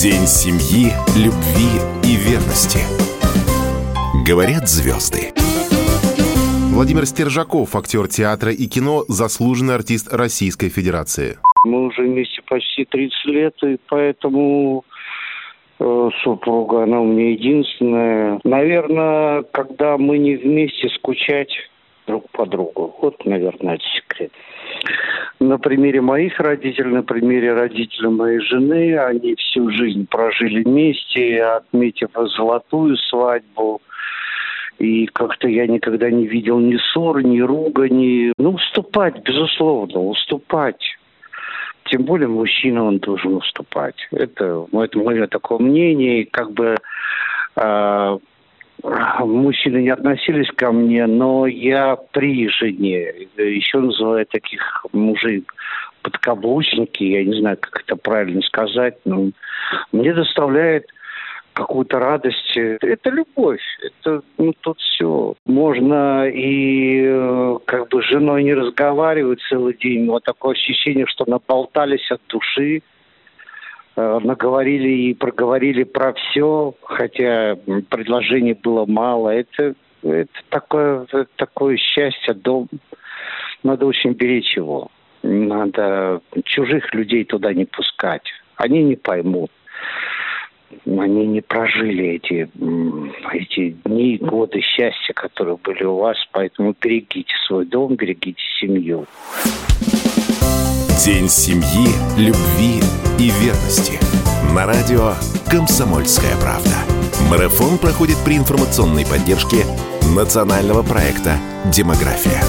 День семьи, любви и верности. Говорят звезды. Владимир Стержаков, актер театра и кино, заслуженный артист Российской Федерации. Мы уже вместе почти 30 лет, и поэтому э, супруга, она у меня единственная. Наверное, когда мы не вместе, скучать друг по другу. Вот, наверное, это секрет. На примере моих родителей, на примере родителей моей жены, они всю жизнь прожили вместе, отметив золотую свадьбу. И как-то я никогда не видел ни ссор, ни ругани. Ну, уступать, безусловно, уступать. Тем более мужчина, он должен уступать. Это, это мое такое мнение. Как бы э, мужчины не относились ко мне, но я при жене, еще называю таких мужей подкаблучники, я не знаю, как это правильно сказать, но мне доставляет какую-то радость. Это любовь. Это ну, тут все. Можно и э, как бы с женой не разговаривать целый день, но такое ощущение, что наболтались от души, наговорили и проговорили про все, хотя предложений было мало. Это, это такое, такое счастье, дом. Надо очень беречь его. Надо чужих людей туда не пускать. Они не поймут они не прожили эти, эти дни, годы счастья, которые были у вас, поэтому берегите свой дом, берегите семью. День семьи, любви и верности. На радио «Комсомольская правда». Марафон проходит при информационной поддержке национального проекта «Демография».